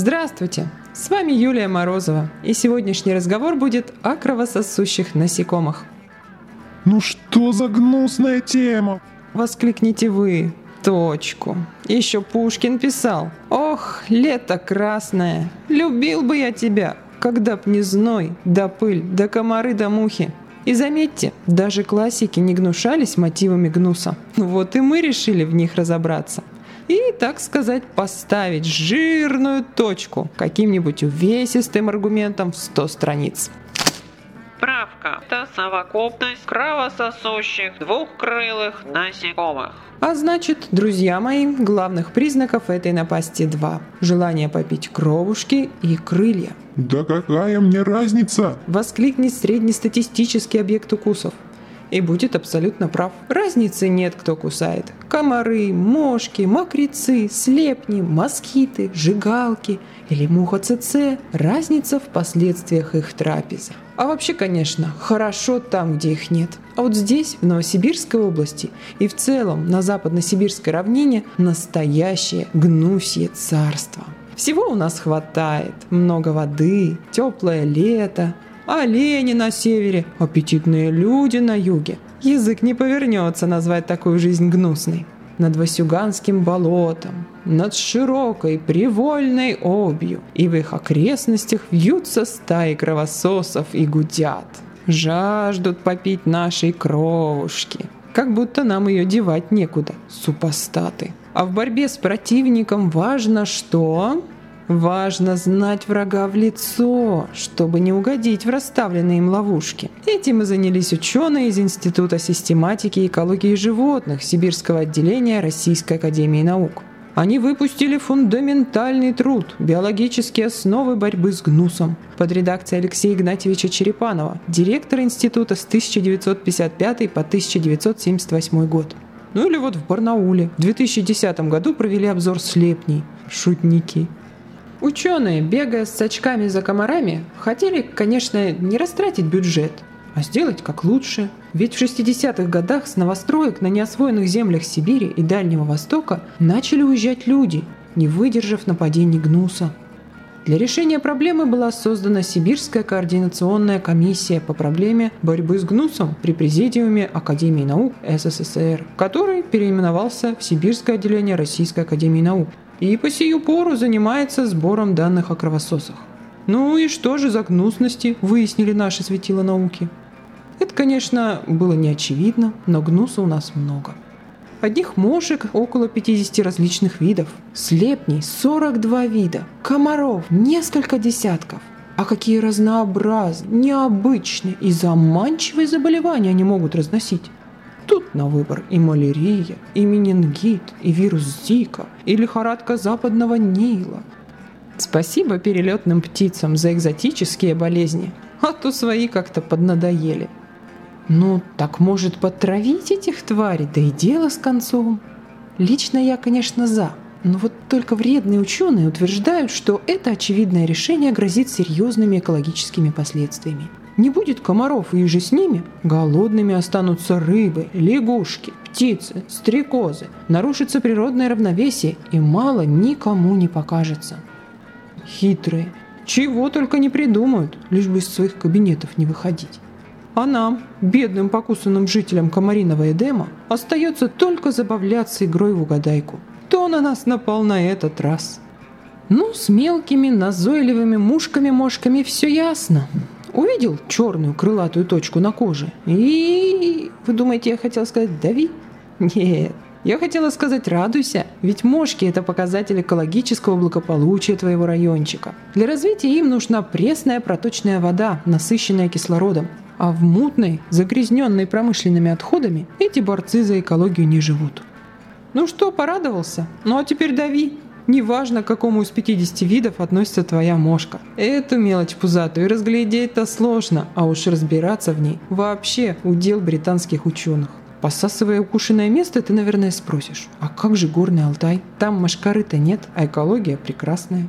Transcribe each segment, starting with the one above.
Здравствуйте! С вами Юлия Морозова, и сегодняшний разговор будет о кровососущих насекомых. Ну что за гнусная тема? Воскликните вы. Точку. Еще Пушкин писал. Ох, лето красное, любил бы я тебя, когда б не зной, да пыль, да комары, да мухи. И заметьте, даже классики не гнушались мотивами гнуса. Вот и мы решили в них разобраться. И, так сказать, поставить жирную точку каким-нибудь увесистым аргументом в 100 страниц. Справка. Это совокупность кровососущих двухкрылых насекомых. А значит, друзья мои, главных признаков этой напасти два. Желание попить кровушки и крылья. Да какая мне разница? Воскликнет среднестатистический объект укусов. И будет абсолютно прав. Разницы нет, кто кусает. Комары, мошки, мокрецы, слепни, москиты, жигалки или муха ЦЦ. Разница в последствиях их трапезы. А вообще, конечно, хорошо там, где их нет. А вот здесь, в Новосибирской области и в целом на западно-сибирской равнине настоящее гнусье царство. Всего у нас хватает. Много воды, теплое лето, олени на севере, аппетитные люди на юге. Язык не повернется назвать такую жизнь гнусной. Над Васюганским болотом, над широкой привольной обью, и в их окрестностях вьются стаи кровососов и гудят. Жаждут попить нашей кровушки, как будто нам ее девать некуда, супостаты. А в борьбе с противником важно что? Важно знать врага в лицо, чтобы не угодить в расставленные им ловушки. Этим и занялись ученые из Института систематики и экологии животных Сибирского отделения Российской Академии Наук. Они выпустили фундаментальный труд «Биологические основы борьбы с гнусом» под редакцией Алексея Игнатьевича Черепанова, директора института с 1955 по 1978 год. Ну или вот в Барнауле в 2010 году провели обзор слепней. Шутники. Ученые, бегая с очками за комарами, хотели, конечно, не растратить бюджет, а сделать как лучше. Ведь в 60-х годах с новостроек на неосвоенных землях Сибири и Дальнего Востока начали уезжать люди, не выдержав нападений гнуса. Для решения проблемы была создана Сибирская координационная комиссия по проблеме борьбы с гнусом при Президиуме Академии наук СССР, который переименовался в Сибирское отделение Российской Академии наук и по сию пору занимается сбором данных о кровососах. Ну и что же за гнусности выяснили наши светила науки? Это, конечно, было не очевидно, но гнуса у нас много – Одних мошек около 50 различных видов, слепней 42 вида, комаров несколько десятков. А какие разнообразные, необычные и заманчивые заболевания они могут разносить. Тут на выбор и малярия, и менингит, и вирус Зика, и лихорадка западного Нила. Спасибо перелетным птицам за экзотические болезни, а то свои как-то поднадоели. Ну, так может подтравить этих тварей, да и дело с концом. Лично я, конечно, за. Но вот только вредные ученые утверждают, что это очевидное решение грозит серьезными экологическими последствиями. Не будет комаров и же с ними, голодными останутся рыбы, лягушки, птицы, стрекозы. Нарушится природное равновесие и мало никому не покажется. Хитрые. Чего только не придумают, лишь бы из своих кабинетов не выходить. А нам, бедным покусанным жителям Комариного Эдема, остается только забавляться игрой в угадайку. Кто на нас напал на этот раз? Ну, с мелкими назойливыми мушками-мошками все ясно. Увидел черную крылатую точку на коже и... Вы думаете, я хотел сказать «дави»? Нет, я хотела сказать «радуйся», ведь мошки – это показатель экологического благополучия твоего райончика. Для развития им нужна пресная проточная вода, насыщенная кислородом. А в мутной, загрязненной промышленными отходами эти борцы за экологию не живут. Ну что, порадовался? Ну а теперь дави. Неважно, к какому из 50 видов относится твоя мошка. Эту мелочь пузатую разглядеть-то сложно, а уж разбираться в ней вообще удел британских ученых. Посасывая укушенное место, ты, наверное, спросишь, а как же горный Алтай? Там машкары-то нет, а экология прекрасная.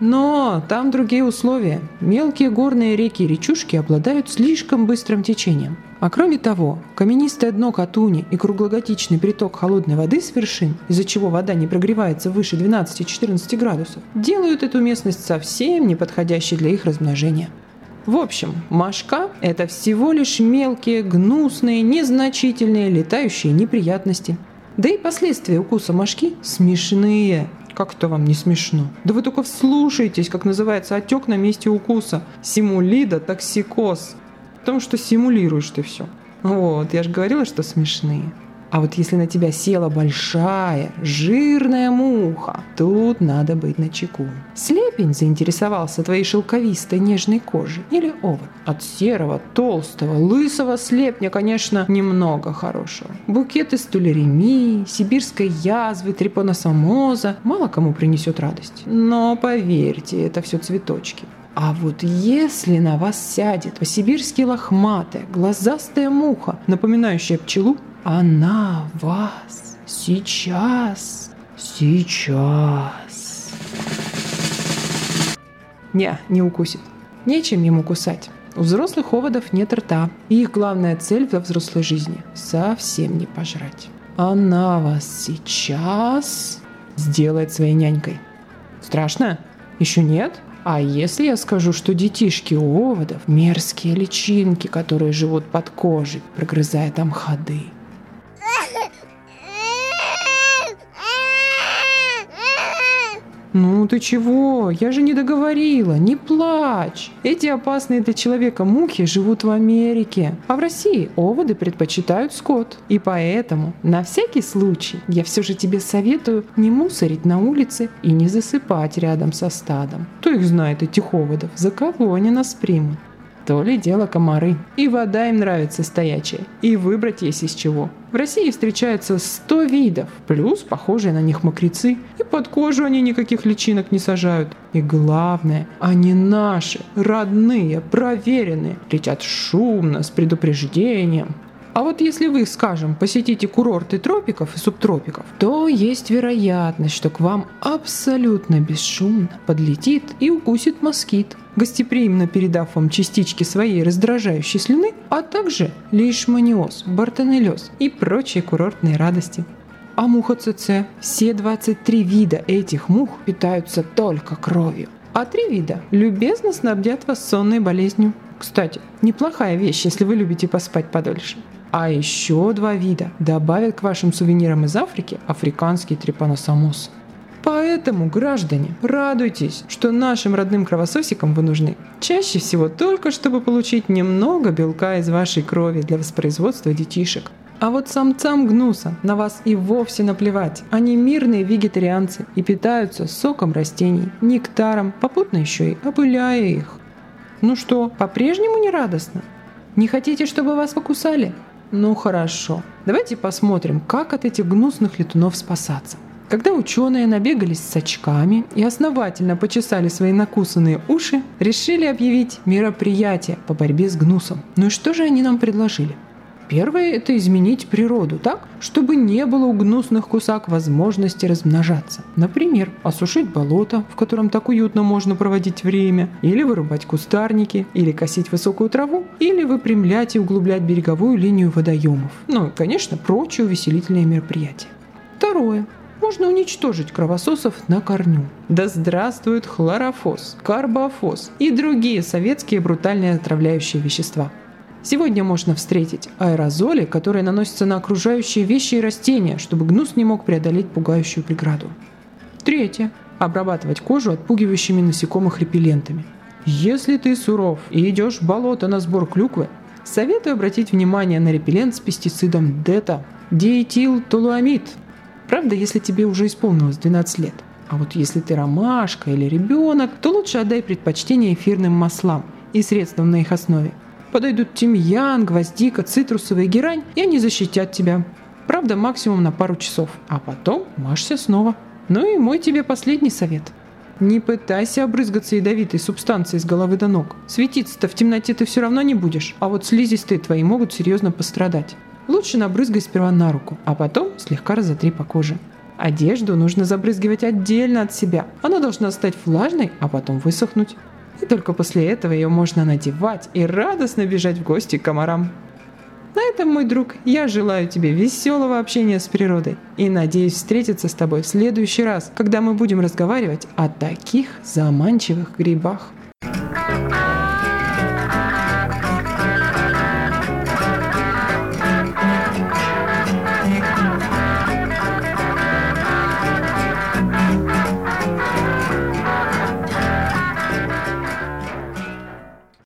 Но там другие условия. Мелкие горные реки и речушки обладают слишком быстрым течением. А кроме того, каменистое дно Катуни и круглогодичный приток холодной воды с вершин, из-за чего вода не прогревается выше 12-14 градусов, делают эту местность совсем неподходящей для их размножения. В общем, мошка – это всего лишь мелкие, гнусные, незначительные летающие неприятности. Да и последствия укуса мошки смешные. Как это вам не смешно? Да вы только вслушайтесь, как называется отек на месте укуса. Симулида токсикоз. Потому что симулируешь ты все. Вот, я же говорила, что смешные. А вот если на тебя села большая, жирная муха, тут надо быть на чеку. Слепень заинтересовался твоей шелковистой нежной кожей или овод. От серого, толстого, лысого слепня, конечно, немного хорошего. Букет из тулеремии, сибирской язвы, трипоносомоза мало кому принесет радость. Но поверьте, это все цветочки. А вот если на вас сядет по-сибирски лохматая, глазастая муха, напоминающая пчелу, она вас сейчас, сейчас. Не, не укусит. Нечем ему кусать. У взрослых оводов нет рта, и их главная цель во взрослой жизни – совсем не пожрать. Она вас сейчас сделает своей нянькой. Страшно? Еще нет? А если я скажу, что детишки у оводов – мерзкие личинки, которые живут под кожей, прогрызая там ходы? Ну ты чего? Я же не договорила. Не плачь. Эти опасные для человека мухи живут в Америке. А в России оводы предпочитают скот. И поэтому, на всякий случай, я все же тебе советую не мусорить на улице и не засыпать рядом со стадом. Кто их знает, этих оводов? За кого они нас примут? То ли дело комары. И вода им нравится стоячая. И выбрать есть из чего. В России встречается 100 видов, плюс похожие на них мокрецы. И под кожу они никаких личинок не сажают. И главное, они наши, родные, проверенные, летят шумно, с предупреждением. А вот если вы, скажем, посетите курорты тропиков и субтропиков, то есть вероятность, что к вам абсолютно бесшумно подлетит и укусит москит, гостеприимно передав вам частички своей раздражающей слюны, а также лейшманиоз, бартонеллез и прочие курортные радости. А муха ЦЦ? Все 23 вида этих мух питаются только кровью. А три вида любезно снабдят вас сонной болезнью. Кстати, неплохая вещь, если вы любите поспать подольше. А еще два вида добавят к вашим сувенирам из Африки африканский трепаносомус. Поэтому, граждане, радуйтесь, что нашим родным кровососикам вы нужны. Чаще всего только, чтобы получить немного белка из вашей крови для воспроизводства детишек. А вот самцам гнуса на вас и вовсе наплевать. Они мирные вегетарианцы и питаются соком растений, нектаром, попутно еще и опыляя их. Ну что, по-прежнему не радостно? Не хотите, чтобы вас покусали? Ну хорошо. Давайте посмотрим, как от этих гнусных летунов спасаться. Когда ученые набегались с очками и основательно почесали свои накусанные уши, решили объявить мероприятие по борьбе с гнусом. Ну и что же они нам предложили? Первое – это изменить природу так, чтобы не было у гнусных кусак возможности размножаться. Например, осушить болото, в котором так уютно можно проводить время, или вырубать кустарники, или косить высокую траву, или выпрямлять и углублять береговую линию водоемов. Ну и, конечно, прочие увеселительные мероприятия. Второе можно уничтожить кровососов на корню. Да здравствует хлорофос, карбофос и другие советские брутальные отравляющие вещества. Сегодня можно встретить аэрозоли, которые наносятся на окружающие вещи и растения, чтобы гнус не мог преодолеть пугающую преграду. Третье. Обрабатывать кожу отпугивающими насекомых репеллентами. Если ты суров и идешь в болото на сбор клюквы, советую обратить внимание на репеллент с пестицидом ДЭТА – диэтилтолуамид. Правда, если тебе уже исполнилось 12 лет. А вот если ты ромашка или ребенок, то лучше отдай предпочтение эфирным маслам и средствам на их основе – Подойдут тимьян, гвоздика, цитрусовая герань, и они защитят тебя. Правда, максимум на пару часов. А потом машься снова. Ну и мой тебе последний совет. Не пытайся обрызгаться ядовитой субстанцией с головы до ног. Светиться-то в темноте ты все равно не будешь, а вот слизистые твои могут серьезно пострадать. Лучше набрызгай сперва на руку, а потом слегка разотри по коже. Одежду нужно забрызгивать отдельно от себя. Она должна стать влажной, а потом высохнуть и только после этого ее можно надевать и радостно бежать в гости к комарам. этом, мой друг, я желаю тебе веселого общения с природой и надеюсь встретиться с тобой в следующий раз, когда мы будем разговаривать о таких заманчивых грибах.